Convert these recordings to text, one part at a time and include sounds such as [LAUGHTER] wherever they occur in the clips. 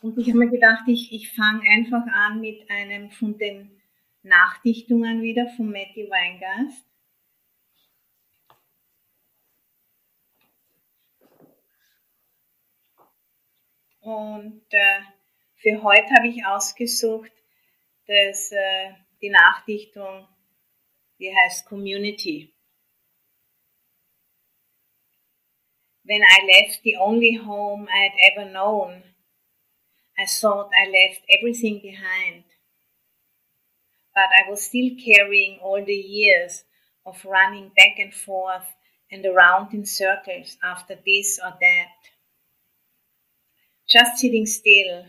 Und ich habe mir gedacht, ich, ich fange einfach an mit einem von den Nachdichtungen wieder von Matthew Weingast. Und äh, für heute habe ich ausgesucht, dass äh, die Nachdichtung, die heißt Community. When I left the only home I had ever known, I thought I left everything behind. But I was still carrying all the years of running back and forth and around in circles after this or that. Just sitting still,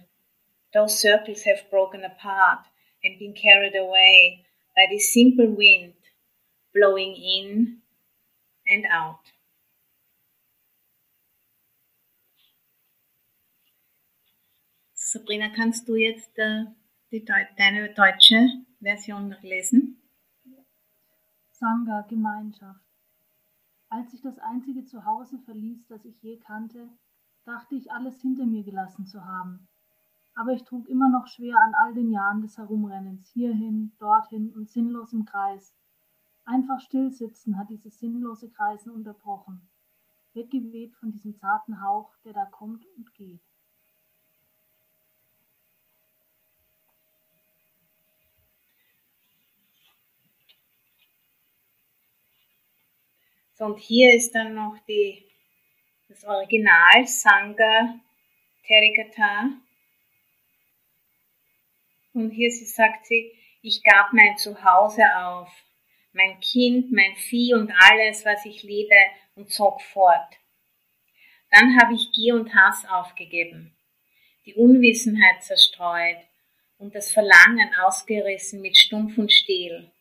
those circles have broken apart and been carried away by this simple wind blowing in and out. Sabrina, kannst du jetzt äh, die, deine deutsche Version noch lesen? Sangha, Gemeinschaft. Als ich das einzige Zuhause verließ, das ich je kannte, dachte ich, alles hinter mir gelassen zu haben. Aber ich trug immer noch schwer an all den Jahren des Herumrennens, hierhin, dorthin und sinnlos im Kreis. Einfach stillsitzen hat dieses sinnlose Kreisen unterbrochen, weggeweht von diesem zarten Hauch, der da kommt und geht. So, und hier ist dann noch die das Original Sangha Terikata. Und hier sie sagt sie, ich gab mein Zuhause auf, mein Kind, mein Vieh und alles, was ich liebe, und zog fort. Dann habe ich Gier und Hass aufgegeben, die Unwissenheit zerstreut und das Verlangen ausgerissen mit Stumpf und Stiel.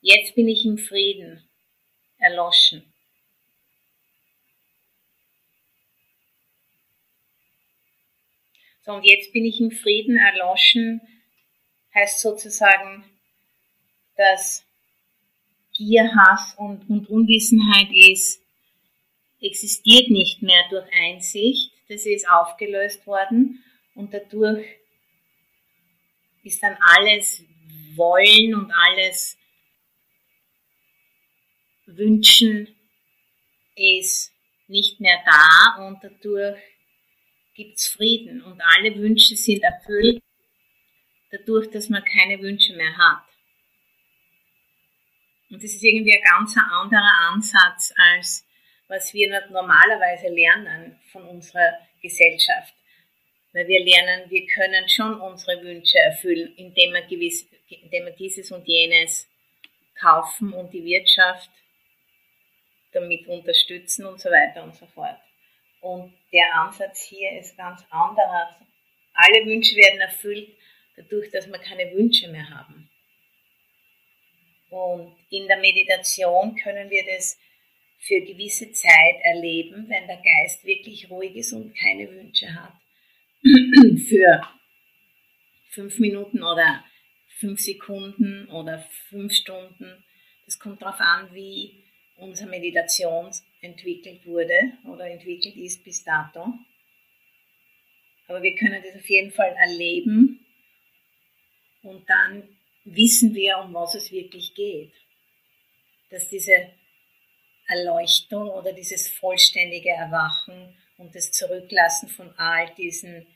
Jetzt bin ich im Frieden, erloschen. So, und jetzt bin ich im Frieden erloschen, heißt sozusagen, dass Gier, Hass und, und Unwissenheit ist, existiert nicht mehr durch Einsicht, das ist aufgelöst worden und dadurch ist dann alles Wollen und alles Wünschen ist nicht mehr da und dadurch gibt es Frieden und alle Wünsche sind erfüllt, dadurch, dass man keine Wünsche mehr hat. Und das ist irgendwie ein ganz anderer Ansatz, als was wir normalerweise lernen von unserer Gesellschaft. Weil wir lernen, wir können schon unsere Wünsche erfüllen, indem wir, gewiss, indem wir dieses und jenes kaufen und die Wirtschaft damit unterstützen und so weiter und so fort. Und der Ansatz hier ist ganz anderer. Alle Wünsche werden erfüllt dadurch, dass wir keine Wünsche mehr haben. Und in der Meditation können wir das für gewisse Zeit erleben, wenn der Geist wirklich ruhig ist und keine Wünsche hat. [CLEARS THROAT] für fünf Minuten oder fünf Sekunden oder fünf Stunden. Das kommt darauf an, wie unsere Meditation entwickelt wurde oder entwickelt ist bis dato. Aber wir können das auf jeden Fall erleben und dann wissen wir, um was es wirklich geht. Dass diese Erleuchtung oder dieses vollständige Erwachen und das Zurücklassen von all diesen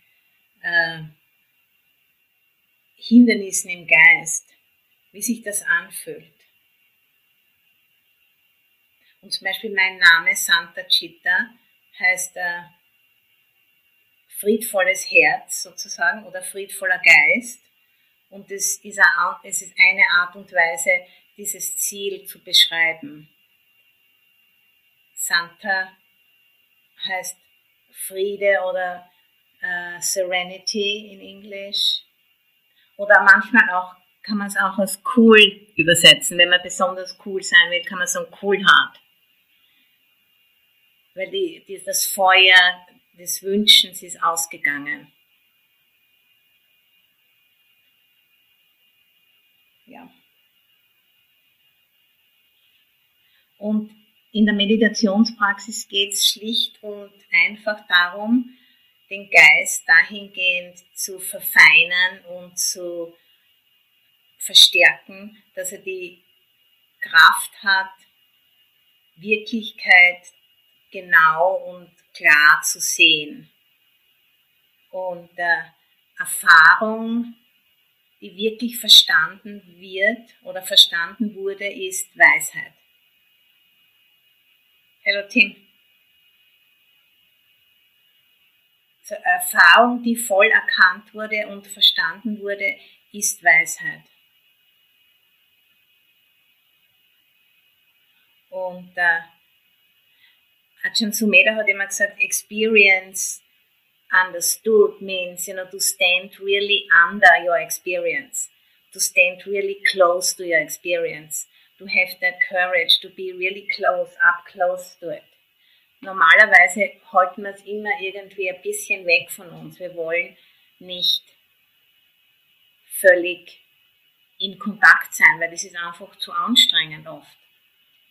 äh, Hindernissen im Geist, wie sich das anfühlt. Und zum Beispiel mein Name Santa Chitta heißt äh, friedvolles Herz sozusagen oder friedvoller Geist. Und es ist, eine, es ist eine Art und Weise, dieses Ziel zu beschreiben. Santa heißt Friede oder äh, Serenity in Englisch. Oder manchmal auch kann man es auch als cool übersetzen. Wenn man besonders cool sein will, kann man sagen cool hart weil die, die, das Feuer des Wünschens ist ausgegangen. Ja. Und in der Meditationspraxis geht es schlicht und einfach darum, den Geist dahingehend zu verfeinern und zu verstärken, dass er die Kraft hat, Wirklichkeit genau und klar zu sehen. Und äh, Erfahrung, die wirklich verstanden wird oder verstanden wurde, ist Weisheit. Hello Tim. Zur Erfahrung, die voll erkannt wurde und verstanden wurde, ist Weisheit. Und äh, Ajahn Sumeda hat immer gesagt, Experience understood means, you know, to stand really under your experience, to stand really close to your experience, to have that courage to be really close, up close to it. Normalerweise halten wir es immer irgendwie ein bisschen weg von uns. Wir wollen nicht völlig in Kontakt sein, weil das ist einfach zu anstrengend oft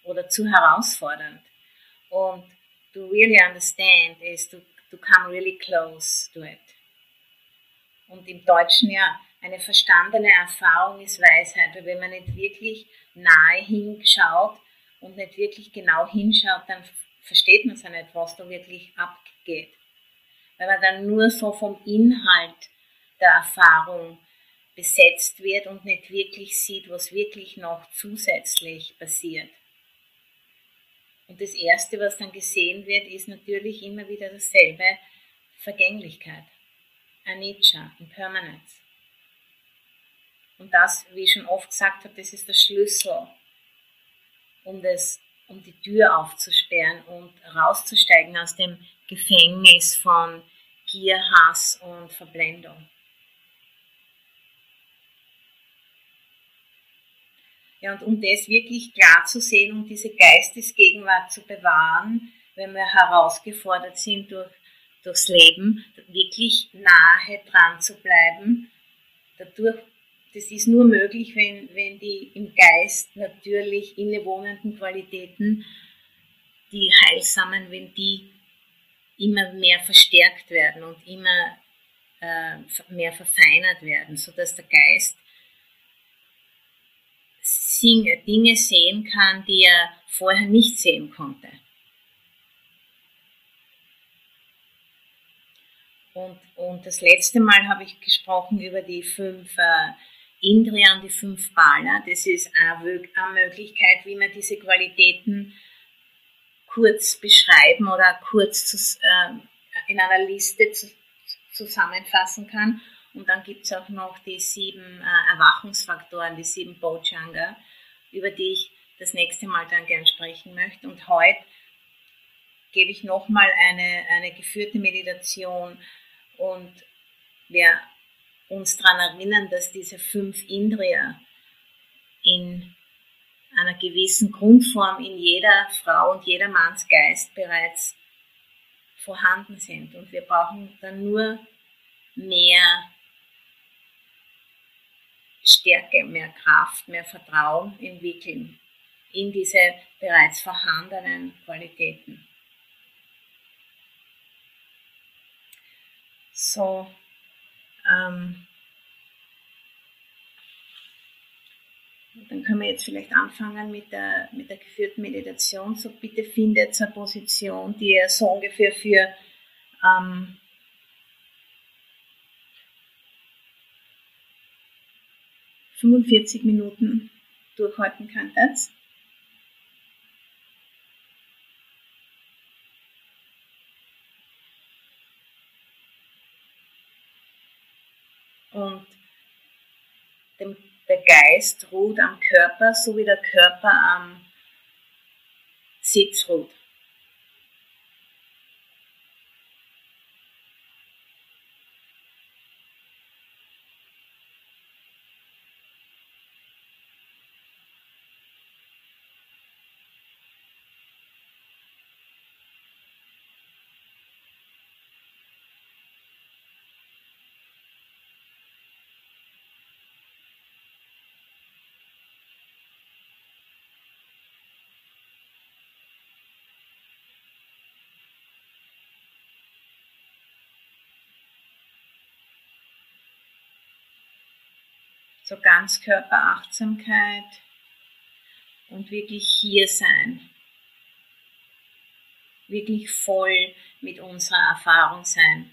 oder zu herausfordernd. Und to really understand is to, to come really close to it. Und im Deutschen ja, eine verstandene Erfahrung ist Weisheit, weil wenn man nicht wirklich nahe hinschaut und nicht wirklich genau hinschaut, dann versteht man es ja nicht, was da wirklich abgeht. Weil man dann nur so vom Inhalt der Erfahrung besetzt wird und nicht wirklich sieht, was wirklich noch zusätzlich passiert. Und das Erste, was dann gesehen wird, ist natürlich immer wieder dasselbe, Vergänglichkeit, Anicca, Impermanence. Und das, wie ich schon oft gesagt habe, das ist der Schlüssel, um, das, um die Tür aufzusperren und rauszusteigen aus dem Gefängnis von Gier, Hass und Verblendung. Ja, und um das wirklich klar zu sehen und diese Geistesgegenwart zu bewahren, wenn wir herausgefordert sind durch, durchs Leben, wirklich nahe dran zu bleiben, dadurch, das ist nur möglich, wenn, wenn die im Geist natürlich innewohnenden Qualitäten, die heilsamen, wenn die immer mehr verstärkt werden und immer äh, mehr verfeinert werden, sodass der Geist Dinge sehen kann, die er vorher nicht sehen konnte. Und, und das letzte Mal habe ich gesprochen über die fünf äh, Indriyan, die fünf Bala. Das ist eine, eine Möglichkeit, wie man diese Qualitäten kurz beschreiben oder kurz zu, äh, in einer Liste zu, zusammenfassen kann. Und dann gibt es auch noch die sieben äh, Erwachungsfaktoren, die sieben Bojanga, über die ich das nächste Mal dann gern sprechen möchte. Und heute gebe ich nochmal eine, eine geführte Meditation und wir uns daran erinnern, dass diese fünf Indriya in einer gewissen Grundform in jeder Frau und jeder Manns Geist bereits vorhanden sind. Und wir brauchen dann nur mehr Stärke, mehr Kraft, mehr Vertrauen entwickeln in diese bereits vorhandenen Qualitäten. So, ähm, dann können wir jetzt vielleicht anfangen mit der, mit der geführten Meditation. So bitte findet eine Position, die ihr so ungefähr für ähm, 45 Minuten durchhalten könntet. Und dem, der Geist ruht am Körper, so wie der Körper am Sitz ruht. Zur Ganzkörperachtsamkeit und wirklich hier sein. Wirklich voll mit unserer Erfahrung sein.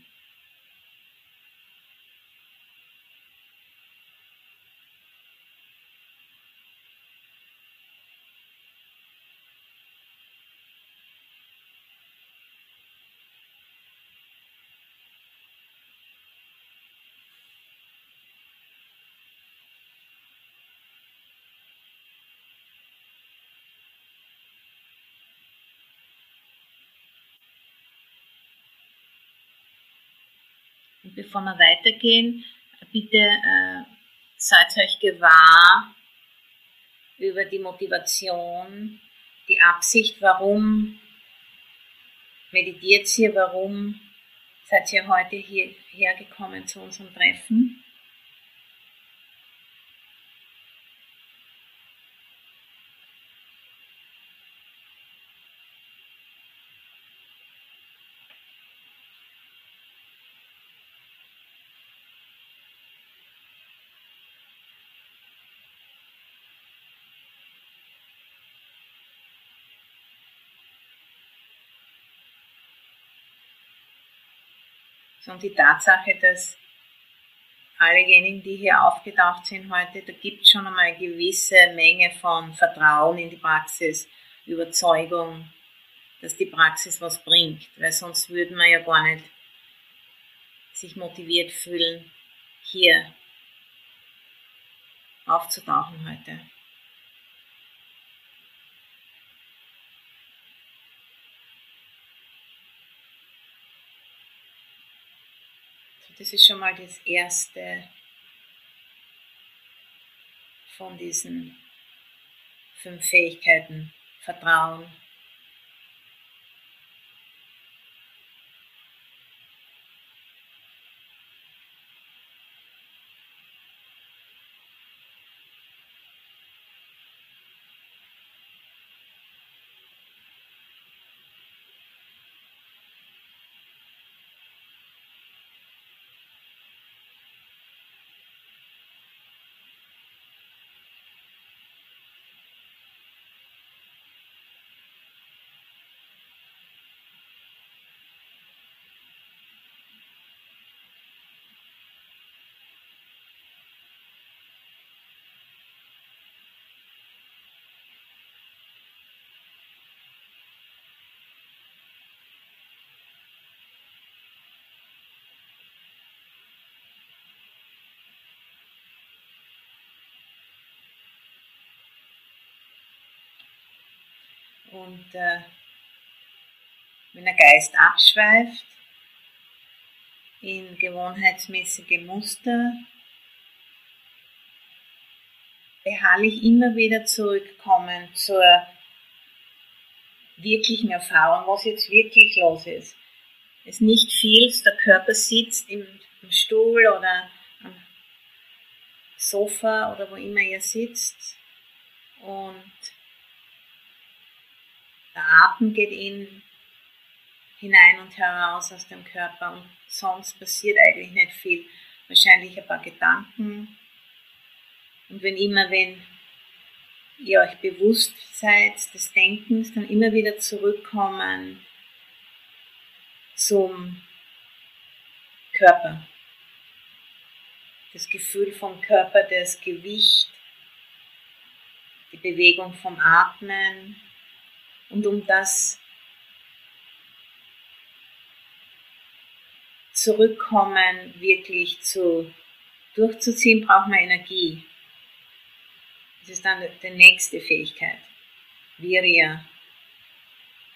Bevor wir weitergehen, bitte äh, seid euch gewahr über die Motivation, die Absicht, warum meditiert ihr, warum seid ihr heute hierher gekommen zu unserem Treffen. Sondern die Tatsache, dass alljenigen, die hier aufgetaucht sind heute, da gibt es schon einmal eine gewisse Menge von Vertrauen in die Praxis, Überzeugung, dass die Praxis was bringt, weil sonst würden wir ja gar nicht sich motiviert fühlen, hier aufzutauchen heute. Das ist schon mal das erste von diesen fünf Fähigkeiten. Vertrauen, Und äh, wenn der Geist abschweift in gewohnheitsmäßige Muster, beharrlich immer wieder zurückkommen zur wirklichen Erfahrung, was jetzt wirklich los ist. Es nicht viel, der Körper sitzt im, im Stuhl oder am Sofa oder wo immer ihr sitzt und der Atem geht in, hinein und heraus aus dem Körper und sonst passiert eigentlich nicht viel. Wahrscheinlich ein paar Gedanken. Und wenn immer, wenn ihr euch bewusst seid des Denkens, dann immer wieder zurückkommen zum Körper. Das Gefühl vom Körper, das Gewicht, die Bewegung vom Atmen, und um das Zurückkommen wirklich zu, durchzuziehen, braucht man Energie. Das ist dann die nächste Fähigkeit. Virya.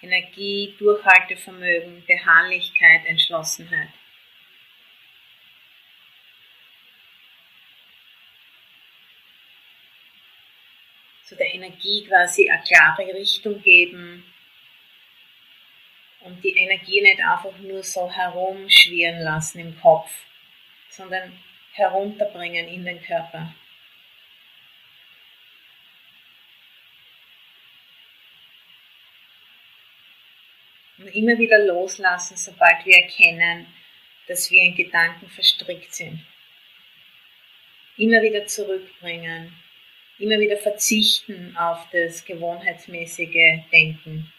Energie, Durchhaltevermögen, Beharrlichkeit, Entschlossenheit. So der Energie quasi eine klare Richtung geben und die Energie nicht einfach nur so herumschwirren lassen im Kopf, sondern herunterbringen in den Körper. Und immer wieder loslassen, sobald wir erkennen, dass wir in Gedanken verstrickt sind. immer wieder zurückbringen, immer wieder verzichten auf das gewohnheitsmäßige Denken.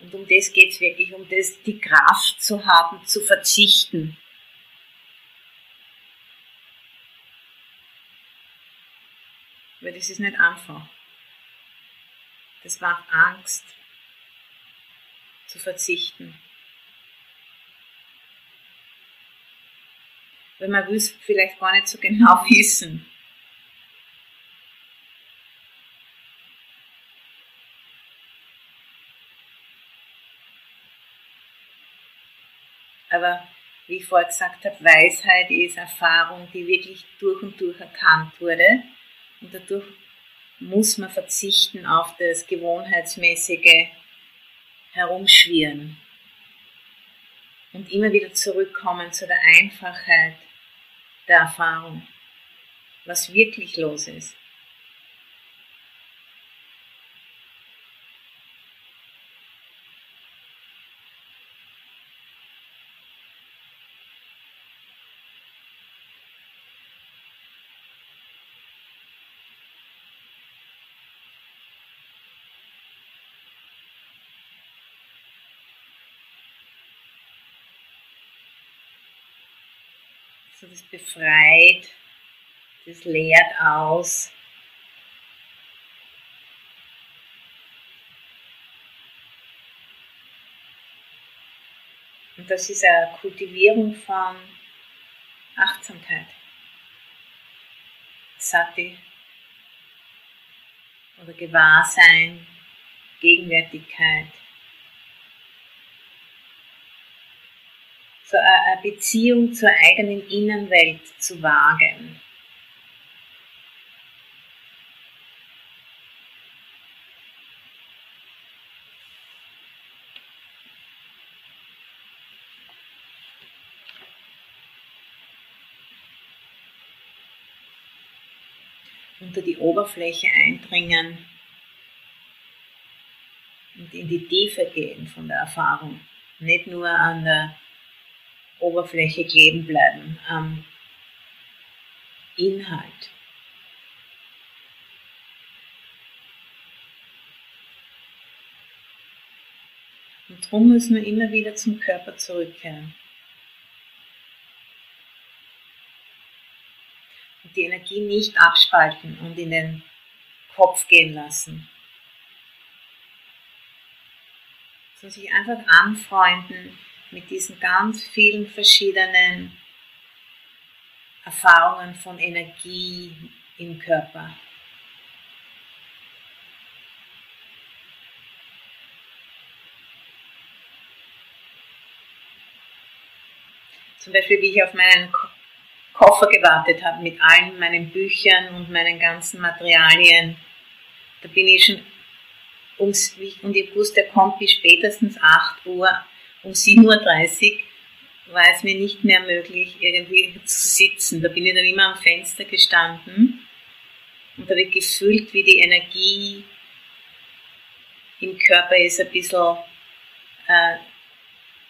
Und um das geht es wirklich, um das, die Kraft zu haben, zu verzichten. Weil das ist nicht einfach. Das macht Angst, zu verzichten. Weil man will es vielleicht gar nicht so genau [LAUGHS] wissen. Aber wie ich vorher gesagt habe, Weisheit ist Erfahrung, die wirklich durch und durch erkannt wurde. Und dadurch muss man verzichten auf das gewohnheitsmäßige Herumschwirren. Und immer wieder zurückkommen zu der Einfachheit der Erfahrung, was wirklich los ist. So das befreit, das leert aus. Und das ist eine Kultivierung von Achtsamkeit. Sati oder Gewahrsein, Gegenwärtigkeit. So eine Beziehung zur eigenen Innenwelt zu wagen. unter die Oberfläche eindringen und in die Tiefe gehen von der Erfahrung. Nicht nur an der Oberfläche kleben bleiben am Inhalt. Und darum müssen wir immer wieder zum Körper zurückkehren. Und die Energie nicht abspalten und in den Kopf gehen lassen. Sondern sich einfach anfreunden mit diesen ganz vielen verschiedenen Erfahrungen von Energie im Körper. Zum Beispiel, wie ich auf meinen Koffer gewartet habe mit allen meinen Büchern und meinen ganzen Materialien. Da bin ich schon ums, und ich wusste, er kommt bis spätestens 8 Uhr um 7.30 Uhr war es mir nicht mehr möglich, irgendwie zu sitzen. Da bin ich dann immer am Fenster gestanden und habe gefühlt, wie die Energie im Körper ist ein bisschen äh,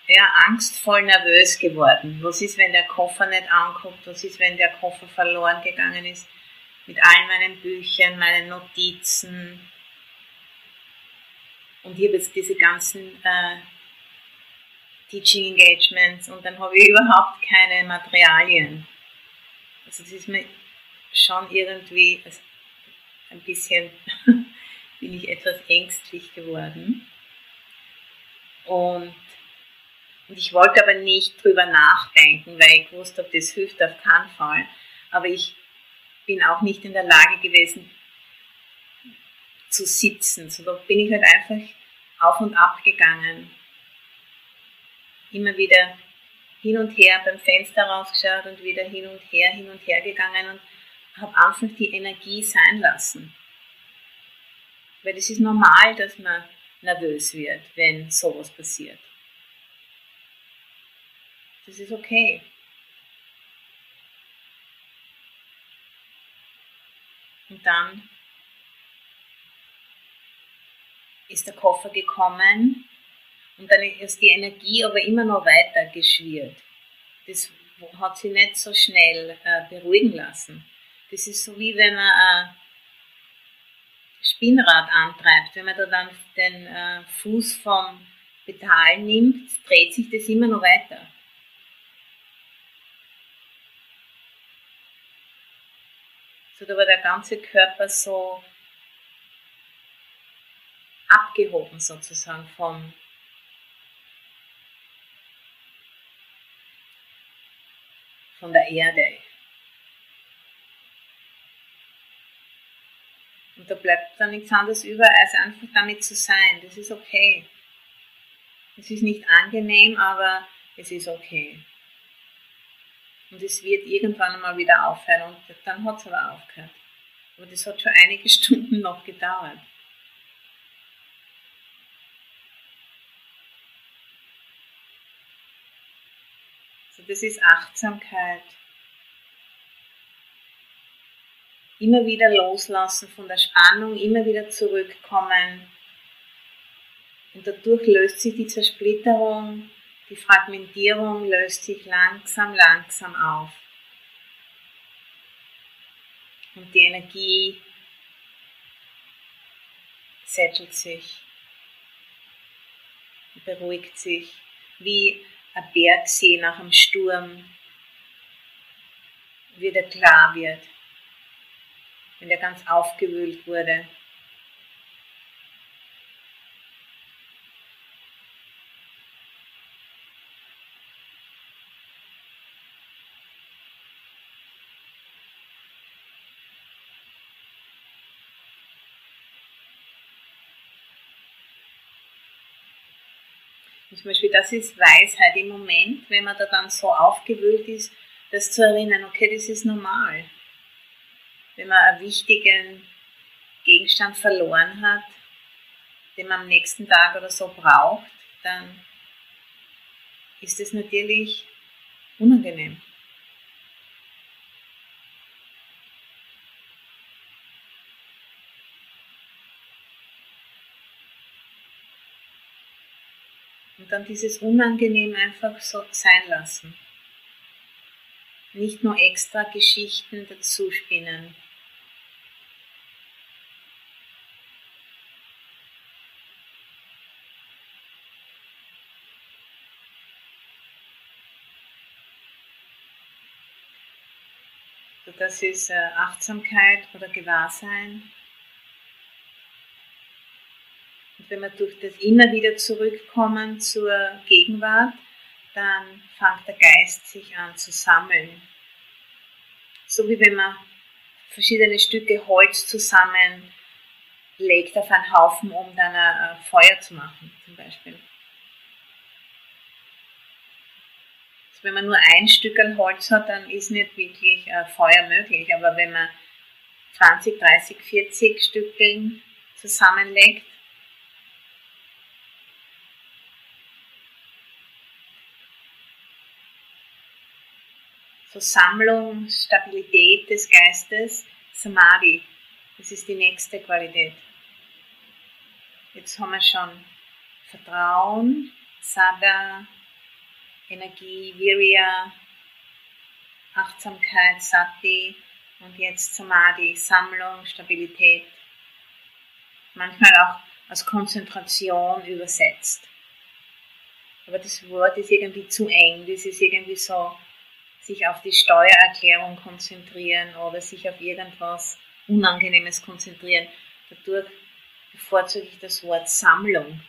ja, angstvoll nervös geworden. Was ist, wenn der Koffer nicht ankommt? Was ist, wenn der Koffer verloren gegangen ist? Mit all meinen Büchern, meinen Notizen. Und ich habe jetzt diese ganzen äh, Teaching Engagements und dann habe ich überhaupt keine Materialien. Also das ist mir schon irgendwie also ein bisschen [LAUGHS] bin ich etwas ängstlich geworden. Und, und ich wollte aber nicht drüber nachdenken, weil ich wusste, ob das hilft auf keinen Fall. Aber ich bin auch nicht in der Lage gewesen zu sitzen. So da bin ich halt einfach auf und ab gegangen immer wieder hin und her beim Fenster rausgeschaut und wieder hin und her, hin und her gegangen und habe einfach die Energie sein lassen. Weil es ist normal, dass man nervös wird, wenn sowas passiert. Das ist okay. Und dann ist der Koffer gekommen Und dann ist die Energie aber immer noch weiter geschwirrt. Das hat sie nicht so schnell äh, beruhigen lassen. Das ist so wie wenn man ein Spinnrad antreibt. Wenn man da dann den äh, Fuß vom Pedal nimmt, dreht sich das immer noch weiter. So, da war der ganze Körper so abgehoben sozusagen vom von der Erde. Und da bleibt dann nichts anderes über, als einfach damit zu sein. Das ist okay. Es ist nicht angenehm, aber es ist okay. Und es wird irgendwann einmal wieder aufhören und dann hat es aber aufgehört. Aber das hat schon einige [LAUGHS] Stunden noch gedauert. Das ist Achtsamkeit. Immer wieder loslassen von der Spannung, immer wieder zurückkommen. Und dadurch löst sich die Zersplitterung, die Fragmentierung löst sich langsam, langsam auf. Und die Energie settelt sich, beruhigt sich, wie ein Bergsee nach einem Sturm wieder klar wird, wenn der ganz aufgewühlt wurde. Zum Beispiel, das ist Weisheit im Moment, wenn man da dann so aufgewühlt ist, das zu erinnern, okay, das ist normal. Wenn man einen wichtigen Gegenstand verloren hat, den man am nächsten Tag oder so braucht, dann ist es natürlich unangenehm. Dann dieses Unangenehm einfach so sein lassen. Nicht nur extra Geschichten dazu spinnen. Das ist äh, Achtsamkeit oder Gewahrsein. Wenn wir durch das immer wieder zurückkommen zur Gegenwart, dann fängt der Geist sich an zu sammeln. So wie wenn man verschiedene Stücke Holz zusammenlegt auf einen Haufen, um dann ein Feuer zu machen, zum Beispiel. Also wenn man nur ein Stück Holz hat, dann ist nicht wirklich Feuer möglich. Aber wenn man 20, 30, 40 Stückeln zusammenlegt, Versammlung, Stabilität des Geistes, Samadhi. Das ist die nächste Qualität. Jetzt haben wir schon Vertrauen, Sada, Energie, Virya, Achtsamkeit, Sati und jetzt Samadhi, Sammlung, Stabilität. Manchmal auch als Konzentration übersetzt. Aber das Wort ist irgendwie zu eng, das ist irgendwie so sich auf die Steuererklärung konzentrieren oder sich auf irgendwas Unangenehmes konzentrieren. Dadurch bevorzuge ich das Wort Sammlung.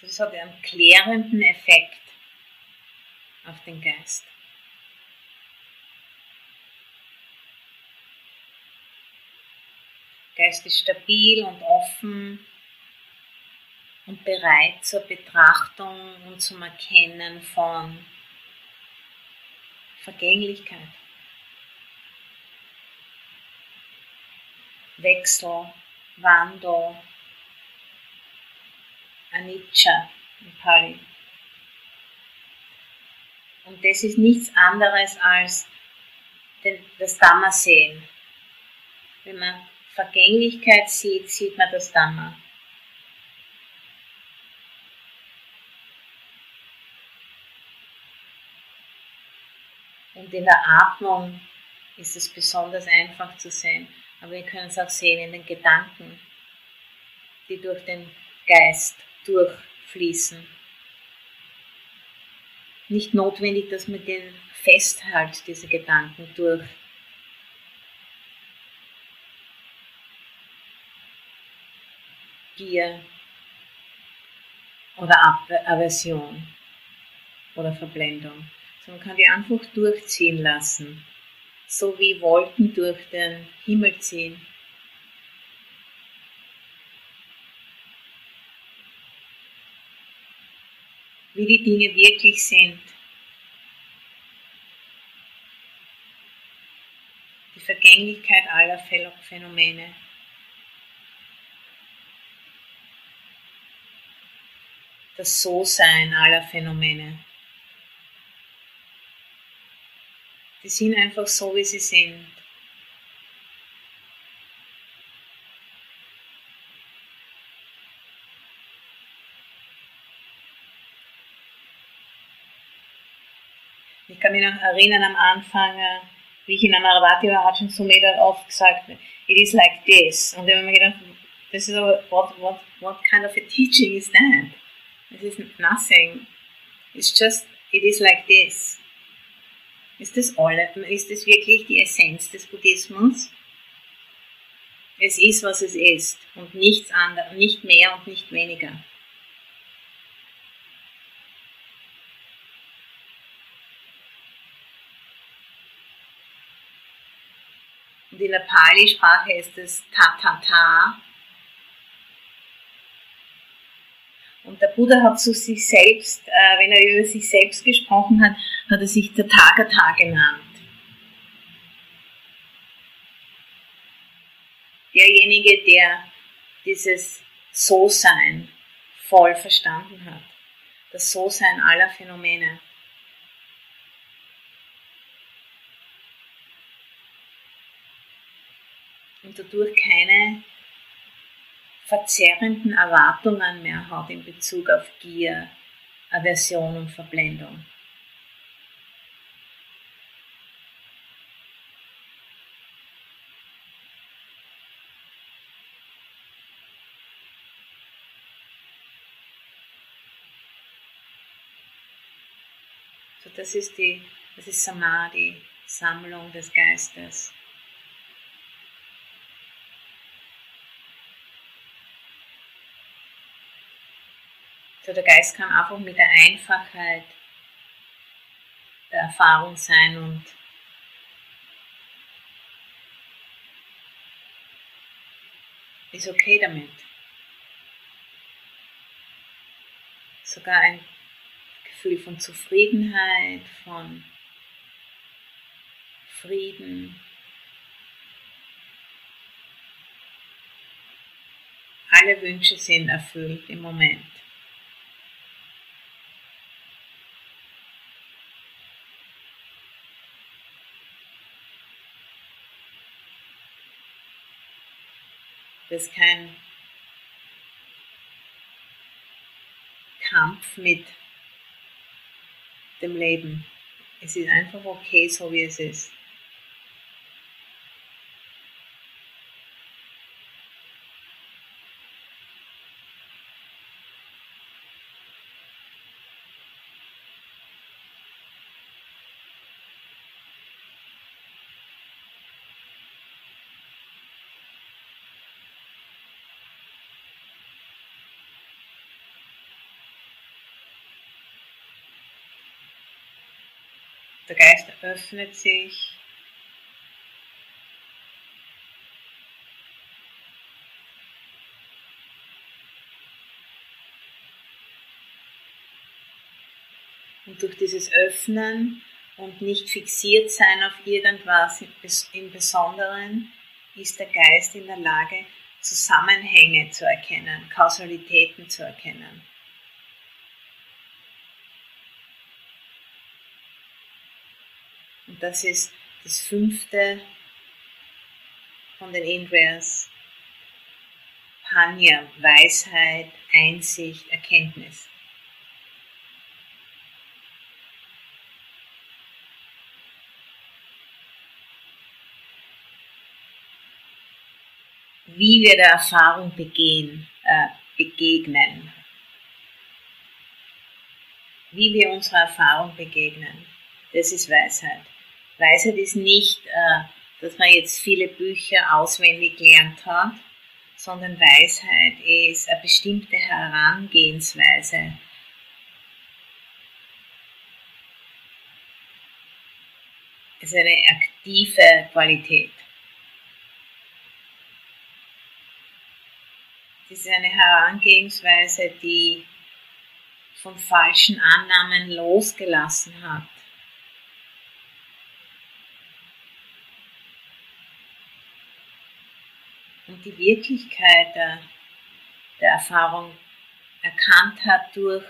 Das hat einen klärenden Effekt auf den Geist. Geist ist stabil und offen und bereit zur Betrachtung und zum Erkennen von Vergänglichkeit, Wechsel, Wandel, Anicca in Pali. Und das ist nichts anderes als das Dhamma sehen. Wenn man Vergänglichkeit sieht, sieht man das Dhamma. Und in der Atmung ist es besonders einfach zu sehen. Aber wir können es auch sehen in den Gedanken, die durch den Geist durchfließen. Nicht notwendig, dass man den festhält, diese Gedanken durch Gier oder Aversion oder Verblendung. So, man kann die einfach durchziehen lassen, so wie Wolken durch den Himmel ziehen. Wie die Dinge wirklich sind. Die Vergänglichkeit aller Phänomene. Das So-Sein aller Phänomene. Die sind einfach so, wie sie sind. Ich kann mich noch erinnern am Anfang, äh, wie ich in Amaravati war, schon zu mir dann oft gesagt, it is like this. Und ich habe mir gedacht, das ist aber, what, what, what kind of a teaching is that? This is nothing. It's just, it is like this. Ist das, alle, ist das wirklich die Essenz des Buddhismus? Es ist, was es ist und nichts anderes, nicht mehr und nicht weniger. Und in der Pali-Sprache ist es Ta-Ta-Ta Und der Buddha hat zu sich selbst, äh, wenn er über sich selbst gesprochen hat, hat er sich der Tagata genannt. Derjenige, der dieses So-Sein voll verstanden hat. Das So-Sein aller Phänomene. Und dadurch keine verzerrenden Erwartungen mehr hat in Bezug auf Gier, Aversion und Verblendung. So, das ist die, das ist Samadhi, Sammlung des Geistes. So, der Geist kann einfach mit der Einfachheit der Erfahrung sein und ist okay damit. Sogar ein Gefühl von Zufriedenheit, von Frieden. Alle Wünsche sind erfüllt im Moment. Das ist kein Kampf mit dem Leben. Es ist einfach okay, so wie es ist. Der Geist öffnet sich. Und durch dieses Öffnen und nicht fixiert sein auf irgendwas im Besonderen ist der Geist in der Lage, Zusammenhänge zu erkennen, Kausalitäten zu erkennen. Das ist das fünfte von den Indrias, Panya, Weisheit, Einsicht, Erkenntnis. Wie wir der Erfahrung begehen, äh, begegnen. Wie wir unserer Erfahrung begegnen, das ist Weisheit. Weisheit ist nicht, äh, dass man jetzt viele Bücher auswendig gelernt hat, sondern Weisheit ist eine bestimmte Herangehensweise. Es ist eine aktive Qualität. Das ist eine Herangehensweise, die von falschen Annahmen losgelassen hat. und die Wirklichkeit der, der Erfahrung erkannt hat durch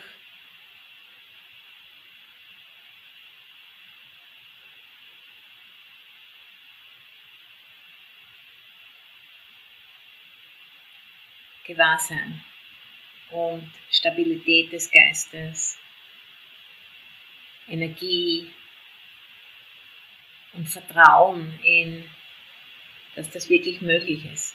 Gewahrsein und Stabilität des Geistes, Energie und Vertrauen in, dass das wirklich möglich ist.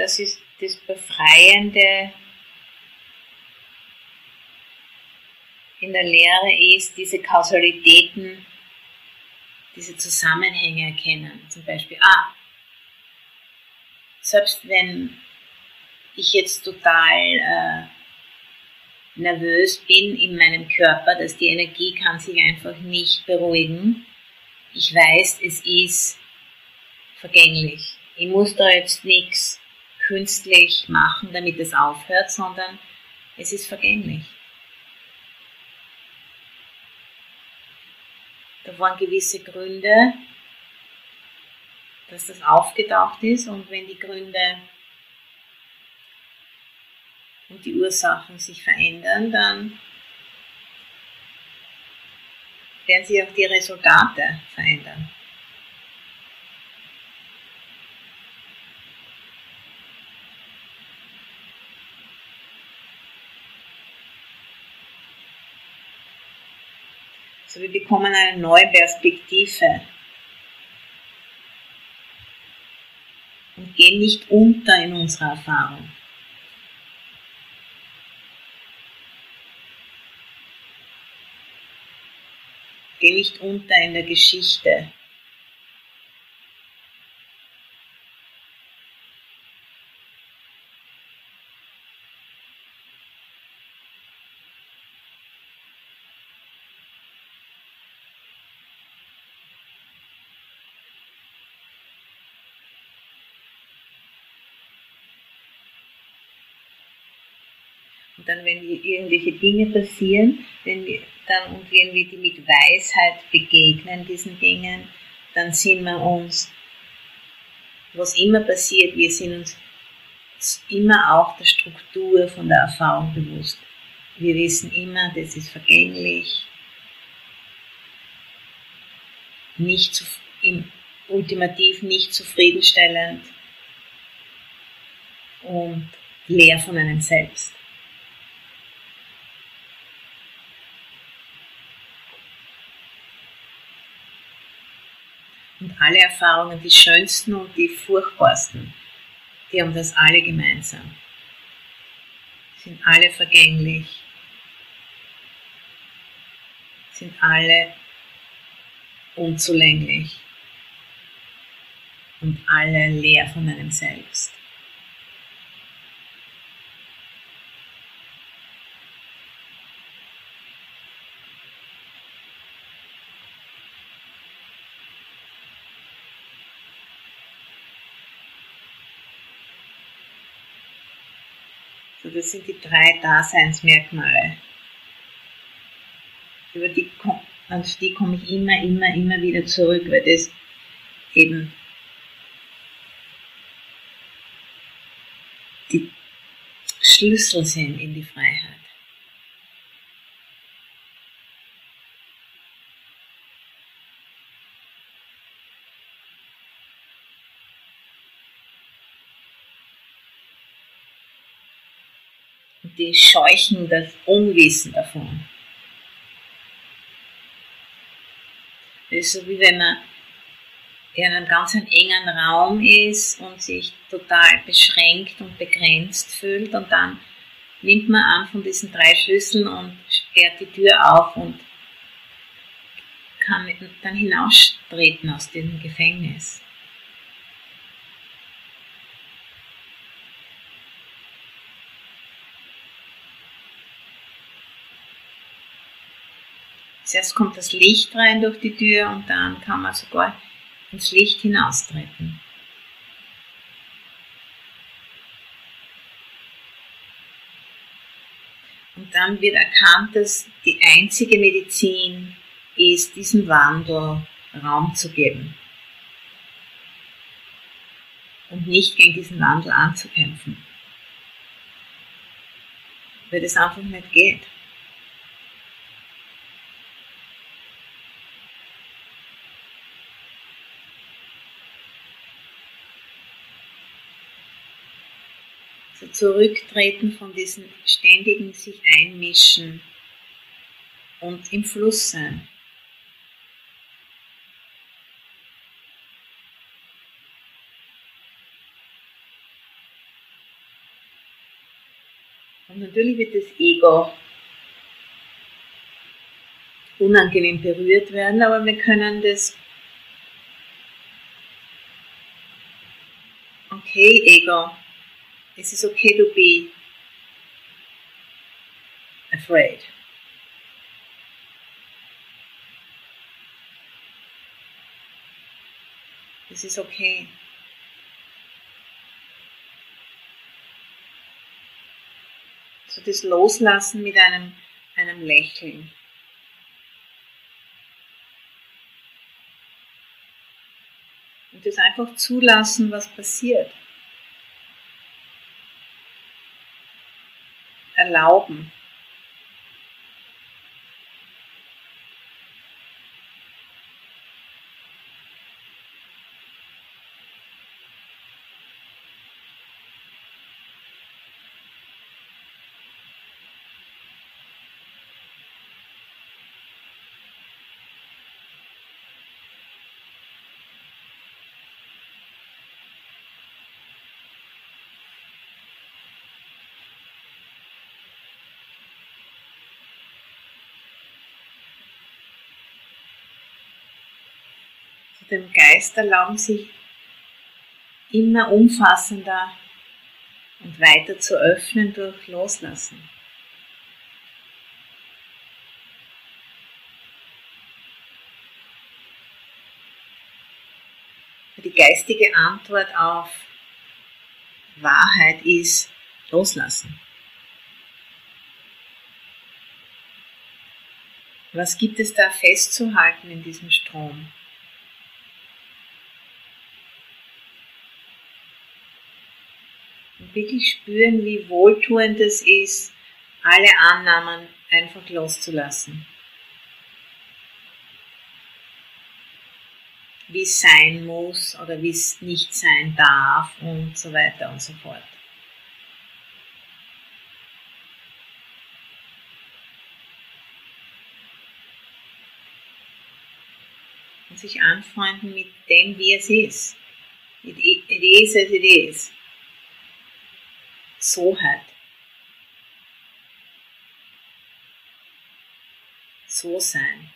Das ist das Befreiende in der Lehre ist, diese Kausalitäten, diese Zusammenhänge erkennen. Zum Beispiel, ah, selbst wenn ich jetzt total äh, nervös bin in meinem Körper, dass die Energie kann sich einfach nicht beruhigen. Ich weiß, es ist vergänglich. Ich muss da jetzt nichts künstlich machen, damit es aufhört, sondern es ist vergänglich. Da waren gewisse Gründe, dass das aufgetaucht ist und wenn die Gründe und die Ursachen sich verändern, dann werden sich auch die Resultate verändern. Also wir bekommen eine neue Perspektive und gehen nicht unter in unserer Erfahrung. Gehen nicht unter in der Geschichte. Dann, wenn irgendwelche Dinge passieren, wenn wir dann und wenn wir die mit Weisheit begegnen, diesen Dingen, dann sind wir uns, was immer passiert, wir sind uns immer auch der Struktur von der Erfahrung bewusst. Wir wissen immer, das ist vergänglich, nicht zu, im, ultimativ nicht zufriedenstellend und leer von einem selbst. Und alle Erfahrungen, die schönsten und die furchtbarsten, die haben das alle gemeinsam. Sind alle vergänglich, sind alle unzulänglich und alle leer von einem selbst. Das sind die drei Daseinsmerkmale. Über die, auf die komme ich immer, immer, immer wieder zurück, weil das eben die Schlüssel sind in die Freiheit. Die scheuchen das Unwissen davon. Das ist so wie wenn man in einem ganz engen Raum ist und sich total beschränkt und begrenzt fühlt und dann nimmt man an von diesen drei Schlüsseln und sperrt die Tür auf und kann dann hinaustreten aus diesem Gefängnis. Zuerst kommt das Licht rein durch die Tür und dann kann man sogar ins Licht hinaustreten. Und dann wird erkannt, dass die einzige Medizin ist, diesem Wandel Raum zu geben und nicht gegen diesen Wandel anzukämpfen, weil das einfach nicht geht. Zurücktreten von diesem ständigen sich einmischen und im Fluss sein. Und natürlich wird das Ego unangenehm berührt werden, aber wir können das okay, Ego, it is okay to be afraid. This is okay. So das Loslassen mit einem, einem Lächeln. Und das einfach zulassen, was passiert. Erlauben. Dem Geist erlauben, sich immer umfassender und weiter zu öffnen durch Loslassen. Die geistige Antwort auf Wahrheit ist Loslassen. Was gibt es da festzuhalten in diesem Strom? Wirklich spüren, wie wohltuend es ist, alle Annahmen einfach loszulassen. Wie es sein muss oder wie es nicht sein darf und so weiter und so fort. Und sich anfreunden mit dem, wie es ist. It, is as it is. So hat. So sein.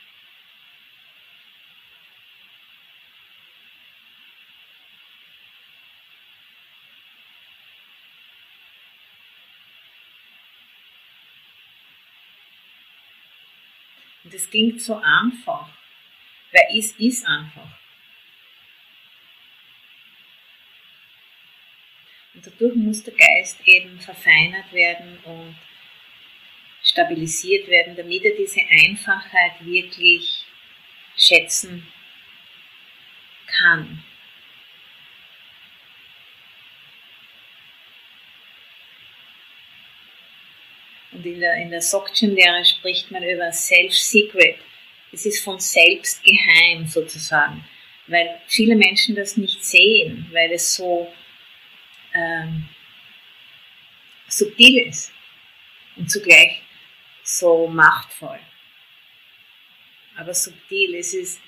Und es klingt so einfach, weil es ist einfach. Also und dadurch muss der Geist eben verfeinert werden und stabilisiert werden, damit er diese Einfachheit wirklich schätzen kann. Und in der, in der Sokchen-Lehre spricht man über Self-Secret. Es ist von selbst geheim sozusagen, weil viele Menschen das nicht sehen, weil es so ähm, subtil ist und zugleich so machtvoll. Aber subtil, es ist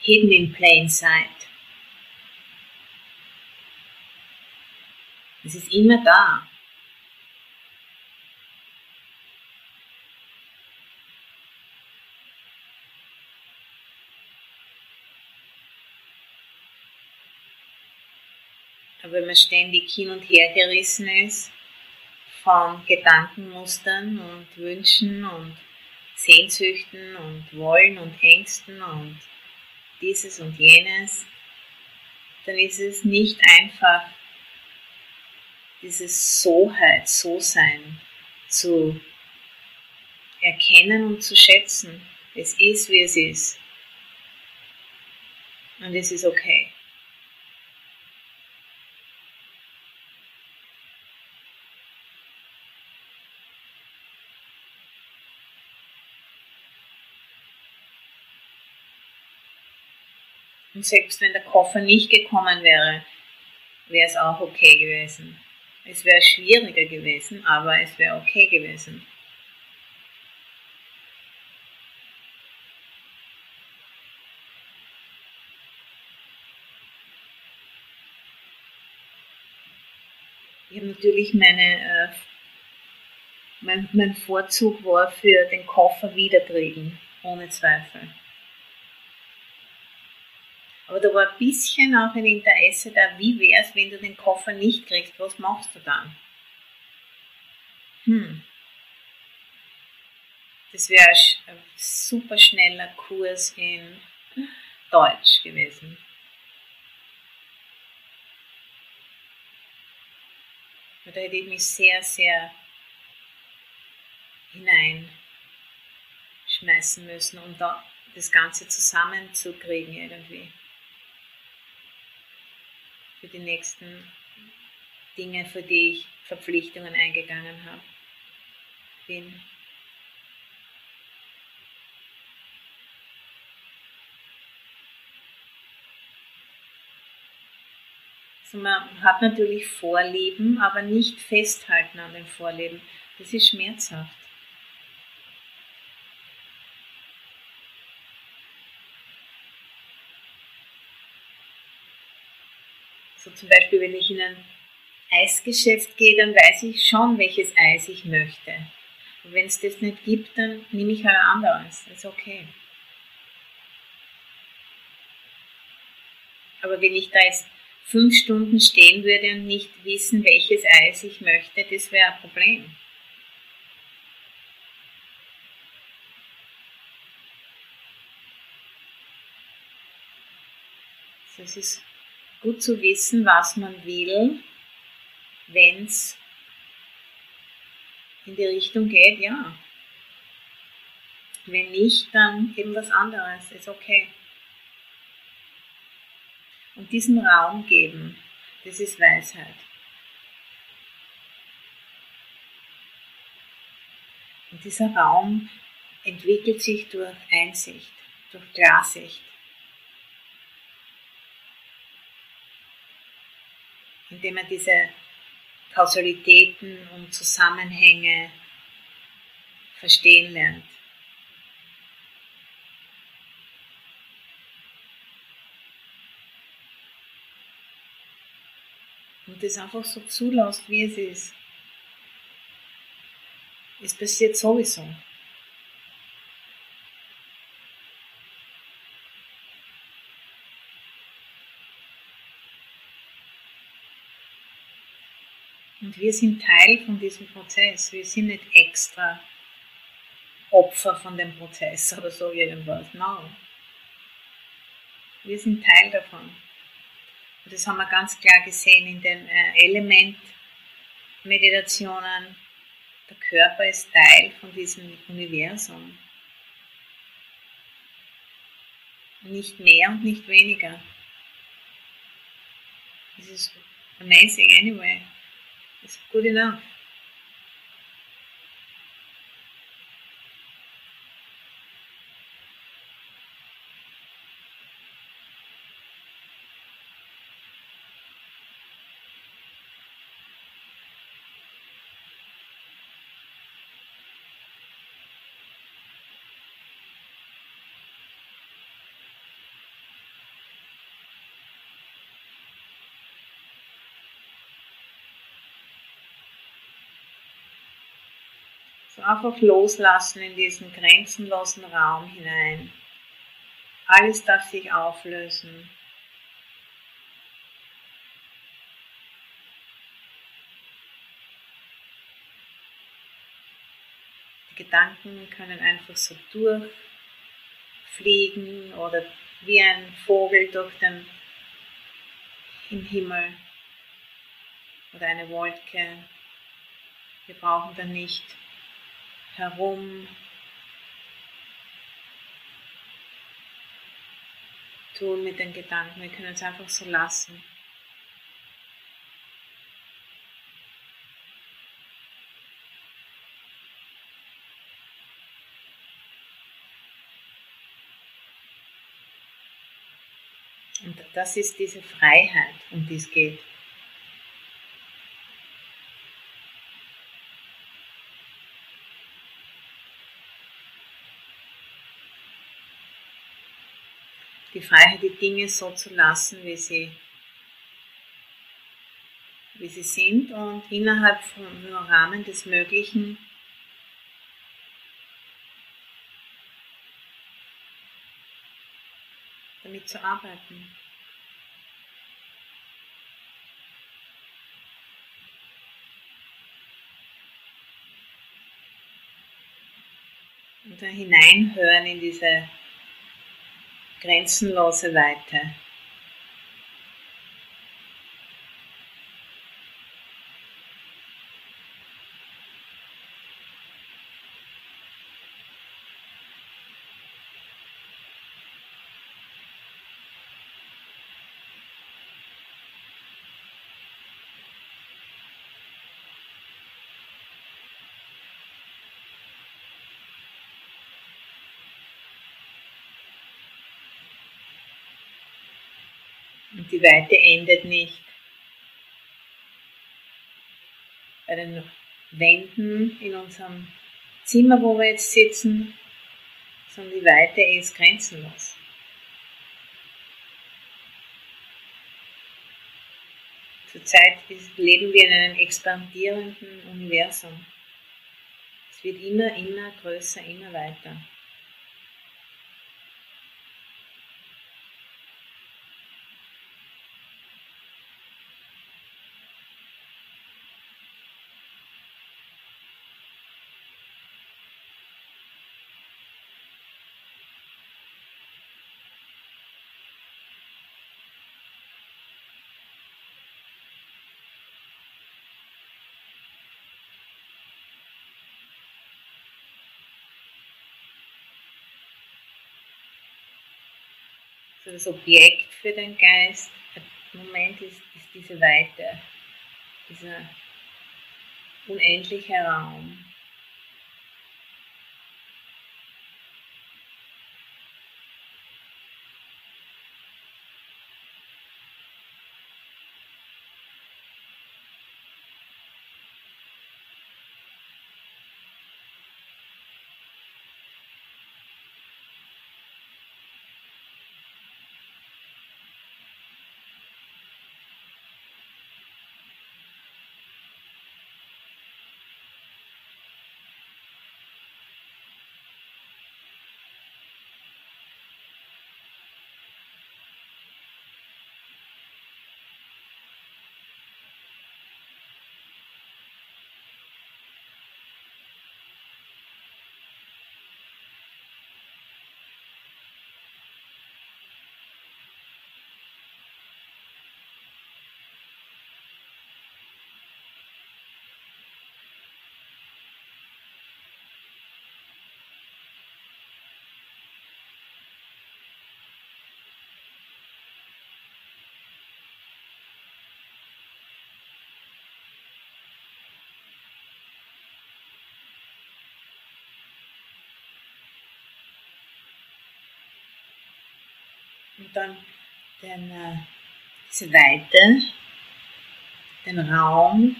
hidden in plain sight. Es ist immer da. Wenn man ständig hin und her gerissen ist von Gedankenmustern und Wünschen und Sehnsüchten und Wollen und Ängsten und dieses und jenes, dann ist es nicht einfach dieses Soheit, So-Sein zu erkennen und zu schätzen. Es ist, wie es ist. Und es ist okay. Und selbst wenn der Koffer nicht gekommen wäre, wäre es auch okay gewesen. Es wäre schwieriger gewesen, aber es wäre okay gewesen. Ich habe natürlich meine, äh, mein, mein Vorzug war für den Koffer wiedertrieben, ohne Zweifel. Aber da war ein bisschen auch ein Interesse da, wie wäre es, wenn du den Koffer nicht kriegst, was machst du dann? Hm. Das wäre ein super schneller Kurs in Deutsch gewesen. Da hätte ich mich sehr, sehr hineinschmeißen müssen, um da das Ganze zusammenzukriegen irgendwie für die nächsten Dinge, für die ich Verpflichtungen eingegangen habe, bin. Also man hat natürlich Vorlieben, aber nicht festhalten an den Vorlieben. Das ist schmerzhaft. Zum Beispiel, wenn ich in ein Eisgeschäft gehe, dann weiß ich schon, welches Eis ich möchte. Und wenn es das nicht gibt, dann nehme ich ein anderes. Das ist okay. Aber wenn ich da jetzt fünf Stunden stehen würde und nicht wissen, welches Eis ich möchte, das wäre ein Problem. Das ist gut zu wissen, was man will, wenn es in die Richtung geht, ja. Wenn nicht, dann eben was anderes, ist okay. Und diesen Raum geben, das ist Weisheit. Und dieser Raum entwickelt sich durch Einsicht, durch Klarsicht. Indem er diese Kausalitäten und Zusammenhänge verstehen lernt. Und das einfach so zulässt, wie es ist. Es passiert sowieso. Und wir sind Teil von diesem Prozess. Wir sind nicht extra Opfer von dem Prozess [LAUGHS] oder so irgendwas. No. Wir sind Teil davon. Und das haben wir ganz klar gesehen in den äh, Element-Meditationen. Der Körper ist Teil von diesem Universum. Nicht mehr und nicht weniger. Das ist amazing anyway. It's good enough. Einfach loslassen in diesen grenzenlosen Raum hinein. Alles darf sich auflösen. Die Gedanken können einfach so durchfliegen oder wie ein Vogel durch den Himmel oder eine Wolke. Wir brauchen da nicht herum tun mit den Gedanken. Wir können es einfach so lassen. Und das ist diese Freiheit, um die es geht. Die Freiheit, die Dinge so zu lassen, wie sie, wie sie sind und innerhalb vom Rahmen des Möglichen damit zu arbeiten. Und da hineinhören in diese grenzenlose Weite. Die Weite endet nicht bei den Wänden in unserem Zimmer, wo wir jetzt sitzen, sondern die Weite ist grenzenlos. Zurzeit leben wir in einem expandierenden Universum. Es wird immer, immer größer, immer weiter. So das Objekt für den Geist im Moment ist, ist diese Weite, dieser unendliche Raum. Und dann den, äh, diese Weite, den Raum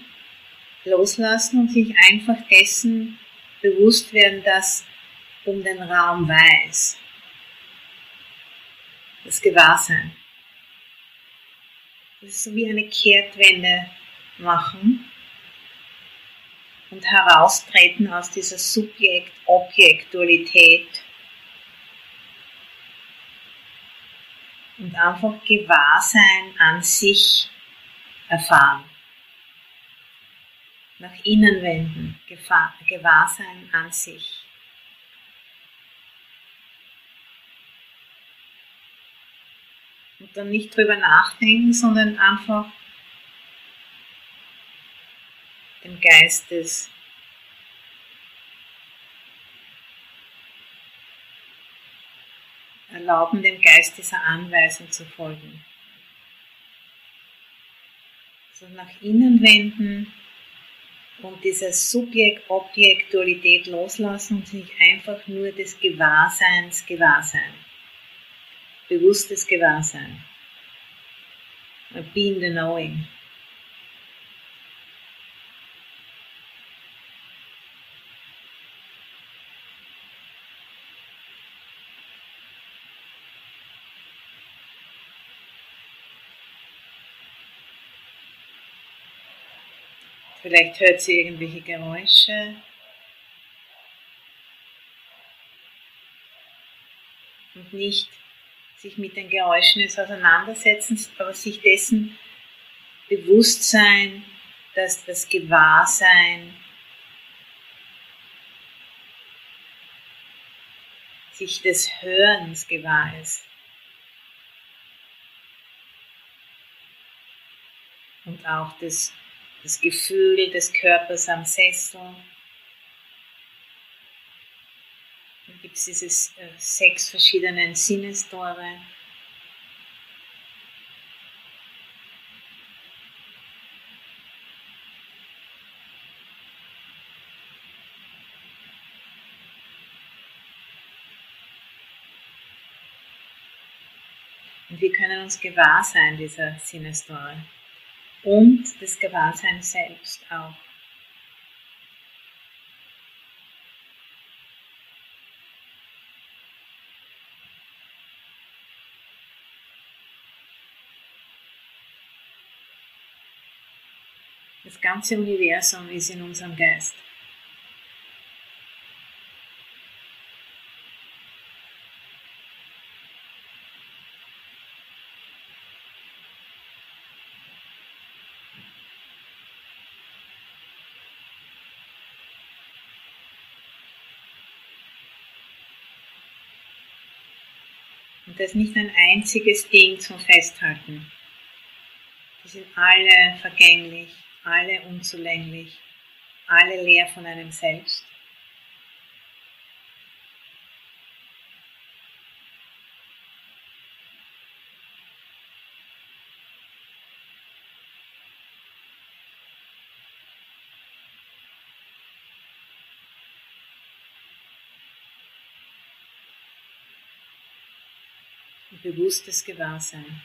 loslassen und sich einfach dessen bewusst werden, dass um den Raum weiß. Das Gewahrsein. Das ist so wie eine Kehrtwende machen. und heraustreten aus dieser Subjekt-Objekt-Dualität und einfach Gewahrsein an sich erfahren. Nach innen wenden, Gewahrsein an sich. Und dann nicht drüber nachdenken, sondern einfach dem Geistes erlauben, dem Geist dieser Anweisung zu folgen. So nach innen wenden und diese Subjekt-Objekt-Dualität loslassen und sich einfach nur des Gewahrseins Gewahrsein. Bewusstes Gewahrsein. Be in the knowing. Vielleicht hört sie irgendwelche Geräusche. Und nicht sich mit den Geräuschen jetzt auseinandersetzen, aber sich dessen bewusst sein, dass das Gewahrsein sich des Hörens gewahr ist. Und auch des das Gefühl des Körpers am Sessel. Dann gibt es diese äh, sechs verschiedenen Sinnestore. Und wir können uns gewahr sein dieser Sinnestore und des Gewahrseins selbst auch. Das ganze Universum ist in unserem Geist. Das ist nicht ein einziges Ding zum Festhalten. Die sind alle vergänglich, alle unzulänglich, alle leer von einem selbst. Bewusstes Gewahrsein.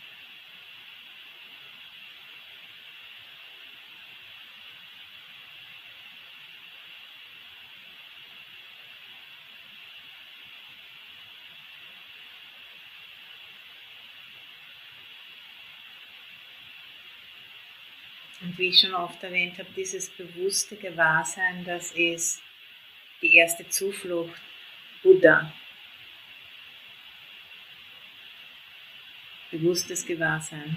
Und wie ich schon oft erwähnt habe, dieses bewusste Gewahrsein, das ist die erste Zuflucht Buddha. Bewusstes Gewahrsein.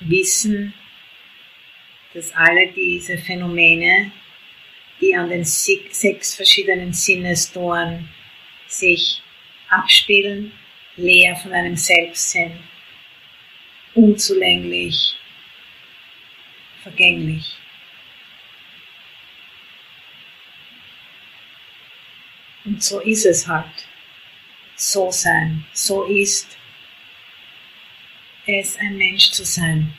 Wissen, dass alle diese Phänomene, die an den sechs verschiedenen Sinnestoren sich abspielen, leer von einem Selbst sind, unzulänglich, vergänglich. Und so ist es halt. So sein. So ist es, ein Mensch zu sein.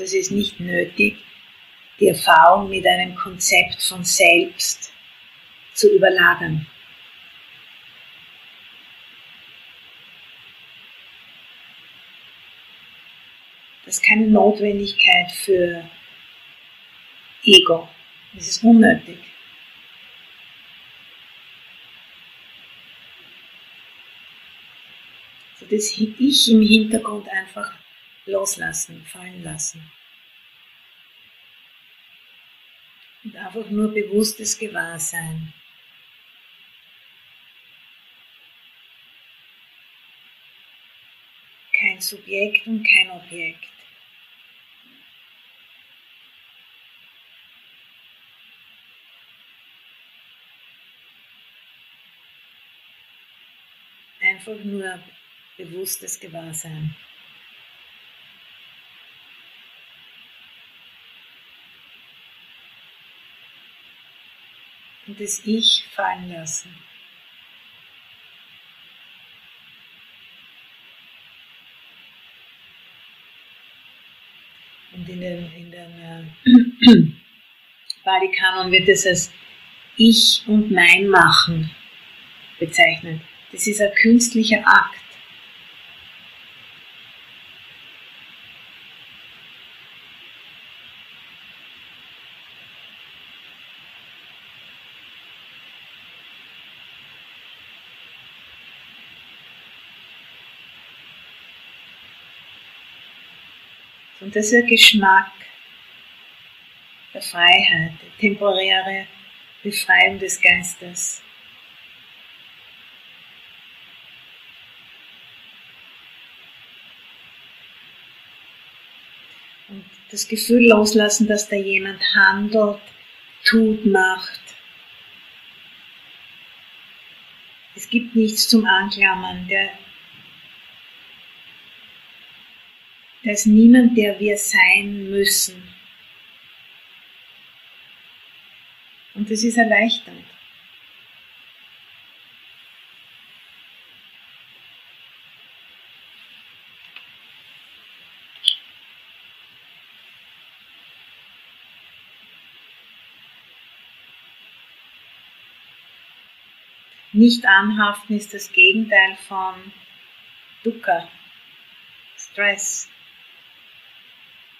Es ist nicht nötig, die Erfahrung mit einem Konzept von selbst zu überlagern. Das ist keine Notwendigkeit für Ego. Das ist unnötig. So das Ich im Hintergrund einfach loslassen, fallen lassen. Und einfach nur bewusstes Gewahrsein. Kein Subjekt und kein Objekt. Einfach nur bewusstes Gewahrsein. Das Ich fallen lassen. Und in den, in den äh, [CLEARS THROAT] Bali-Kanon wird es als Ich und Mein Machen bezeichnet. Das ist ein künstlicher Akt. Und das ist der Geschmack der Freiheit, die temporäre Befreiung des Geistes. Und das Gefühl loslassen, dass da jemand handelt, tut, macht. Es gibt nichts zum Anklammern. Der, da ist niemand, der wir sein müssen. Und das ist erleichternd. Nicht anhaften ist das Gegenteil von Dukkha, Stress,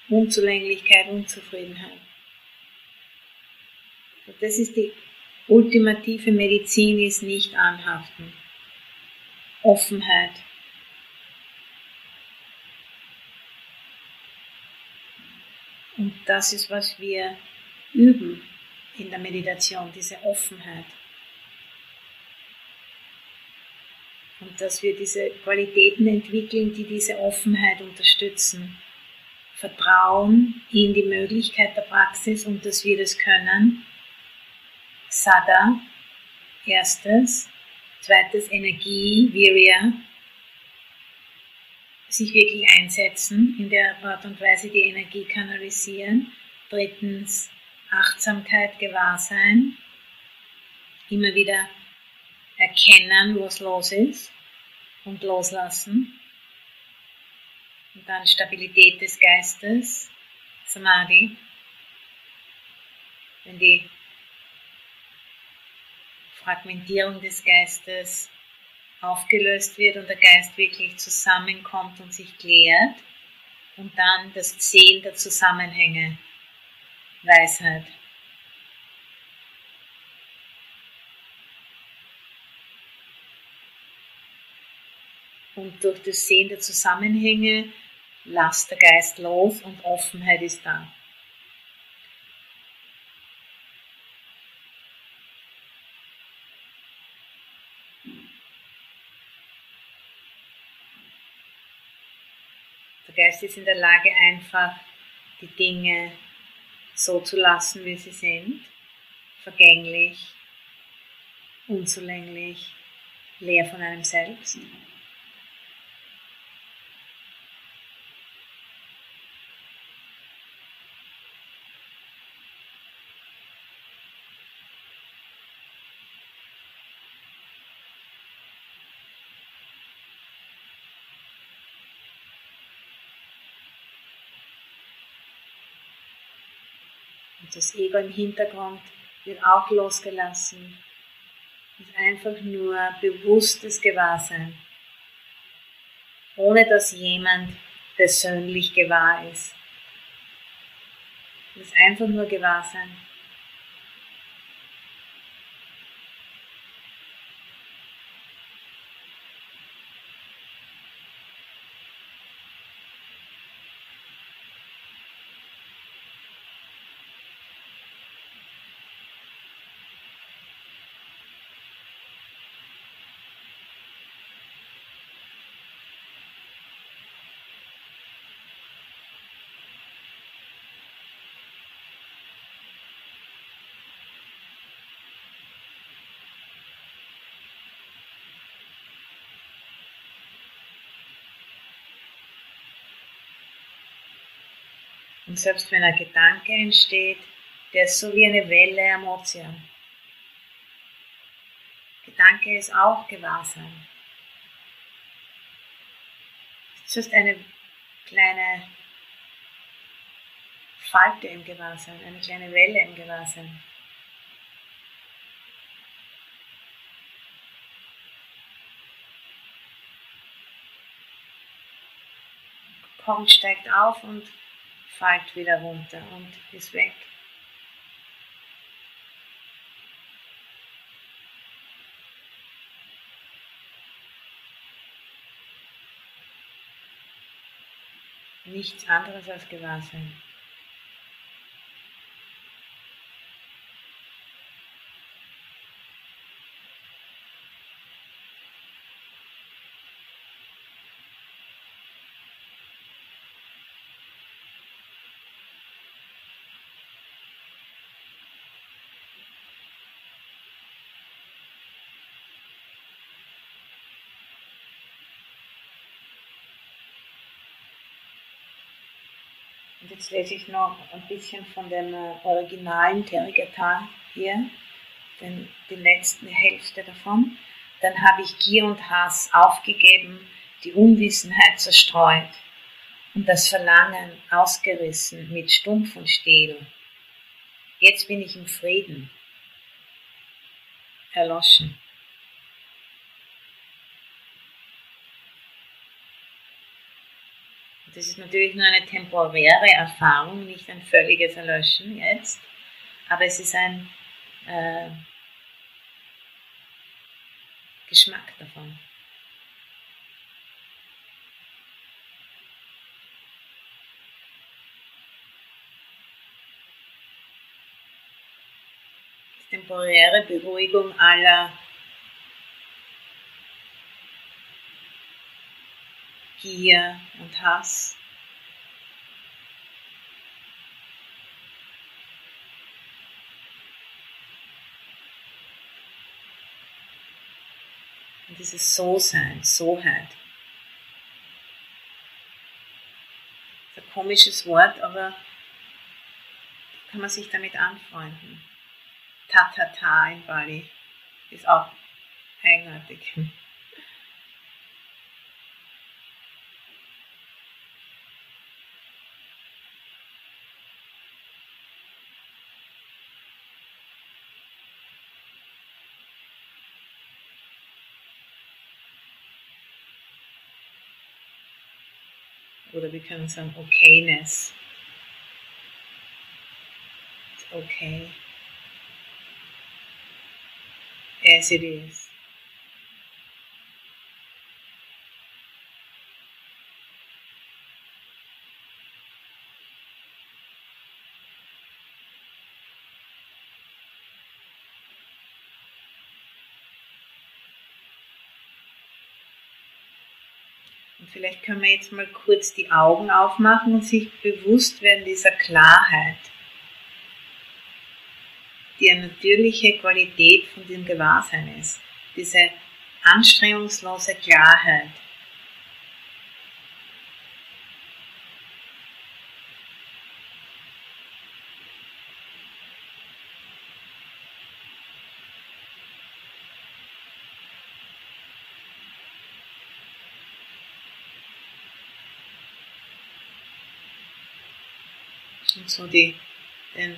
Unzulänglichkeit, Unzufriedenheit. Das ist die ultimative Medizin, ist nicht anhaften. Offenheit. Und das ist, was wir üben in der Meditation, diese Offenheit. Und dass wir diese Qualitäten entwickeln, die diese Offenheit unterstützen. Vertrauen in die Möglichkeit der Praxis und dass wir das können. Sada, erstes. Zweites Energie, Virya, sich wirklich einsetzen, in der Art und Weise die Energie kanalisieren. Drittens Achtsamkeit, Gewahrsein, immer wieder erkennen, was los ist und loslassen. Und dann Stabilität des Geistes, Samadhi. Wenn die Fragmentierung des Geistes aufgelöst wird und der Geist wirklich zusammenkommt und sich klärt. Und dann das Sehen der Zusammenhänge, Weisheit. Und durch das Sehen der Zusammenhänge lasst der Geist los und Offenheit ist da. Der Geist ist in der Lage, einfach die Dinge so zu lassen, wie sie sind, vergänglich, unzulänglich, leer von einem selbst. Und das Ego im Hintergrund wird auch losgelassen. Ist einfach nur bewusstes Gewahrsein, ohne dass jemand persönlich gewahr ist. Es ist einfach nur Gewahrsein. Selbst wenn ein Gedanke entsteht, der ist so wie eine Welle Emotion. Gedanke ist auch Gewahrsein. Es ist eine kleine Falte im Gewahrsein, eine kleine Welle im Gewahrsein. Kommt, steigt auf und fällt wieder runter und ist weg. Nichts anderes als Gewahrsein. Und jetzt lese ich noch ein bisschen von dem äh, originalen Terigatan hier, den, die letzte Hälfte davon. Dann habe ich Gier und Hass aufgegeben, die Unwissenheit zerstreut und das Verlangen ausgerissen mit Stumpf und Stiel. Jetzt bin ich im Frieden, erloschen. Das ist natürlich nur eine temporäre Erfahrung, nicht ein völliges Erlöschen jetzt, aber es ist ein äh, Geschmack davon. temporäre Beruhigung aller Gier und Hass. Und dieses So-Sein, Soheit. Das ist ein komisches Wort, aber kann man sich damit anfreunden. Ta-ta-ta in Bali ist auch eigenartig. Oder wir some Okayness. It's okay. As it is. Und vielleicht können wir jetzt mal kurz die Augen aufmachen und sich bewusst werden dieser Klarheit, die eine natürliche Qualität von dem Gewahrsein ist. Diese anstrengungslose Klarheit. Und so die, den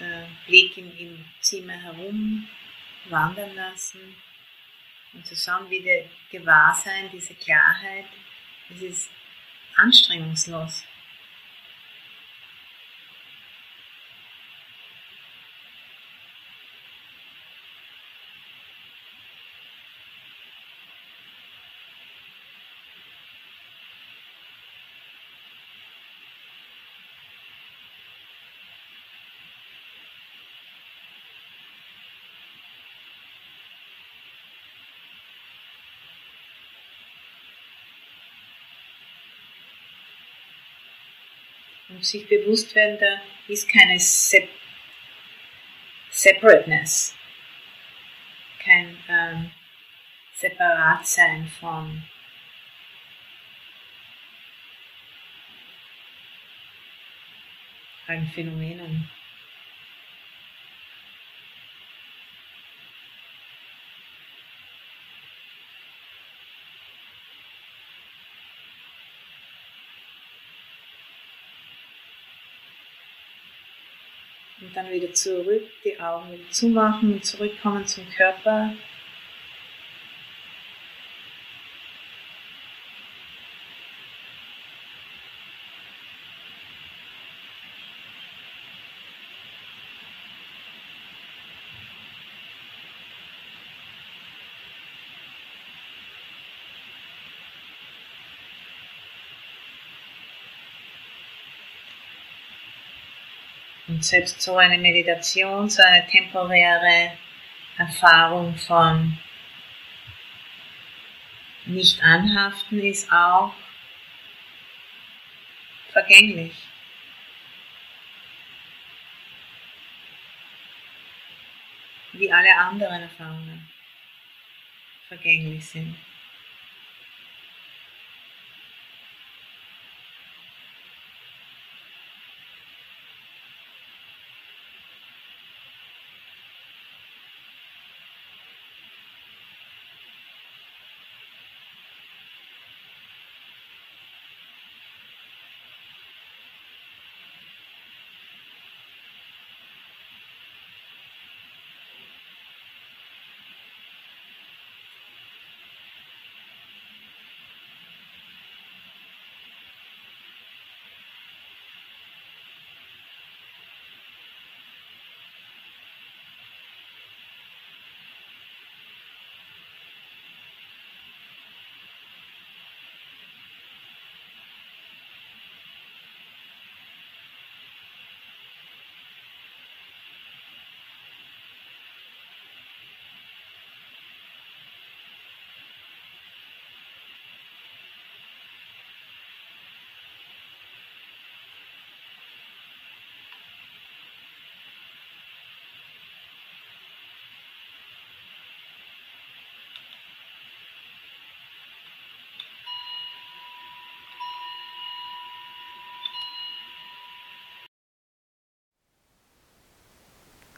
Der Blick im, im Zimmer herum wandern lassen und zu schauen, wie der Gewahrsein, diese Klarheit, es ist anstrengungslos. Sich bewusst werden, da ist keine Sep Separateness, kein ähm, Separatsein von allen Phänomenen. Und dann wieder zurück, die Augen wieder zumachen und zurückkommen zum Körper. Und selbst so eine Meditation, so eine temporäre Erfahrung von nicht anhaften ist auch vergänglich. Wie alle anderen Erfahrungen vergänglich sind.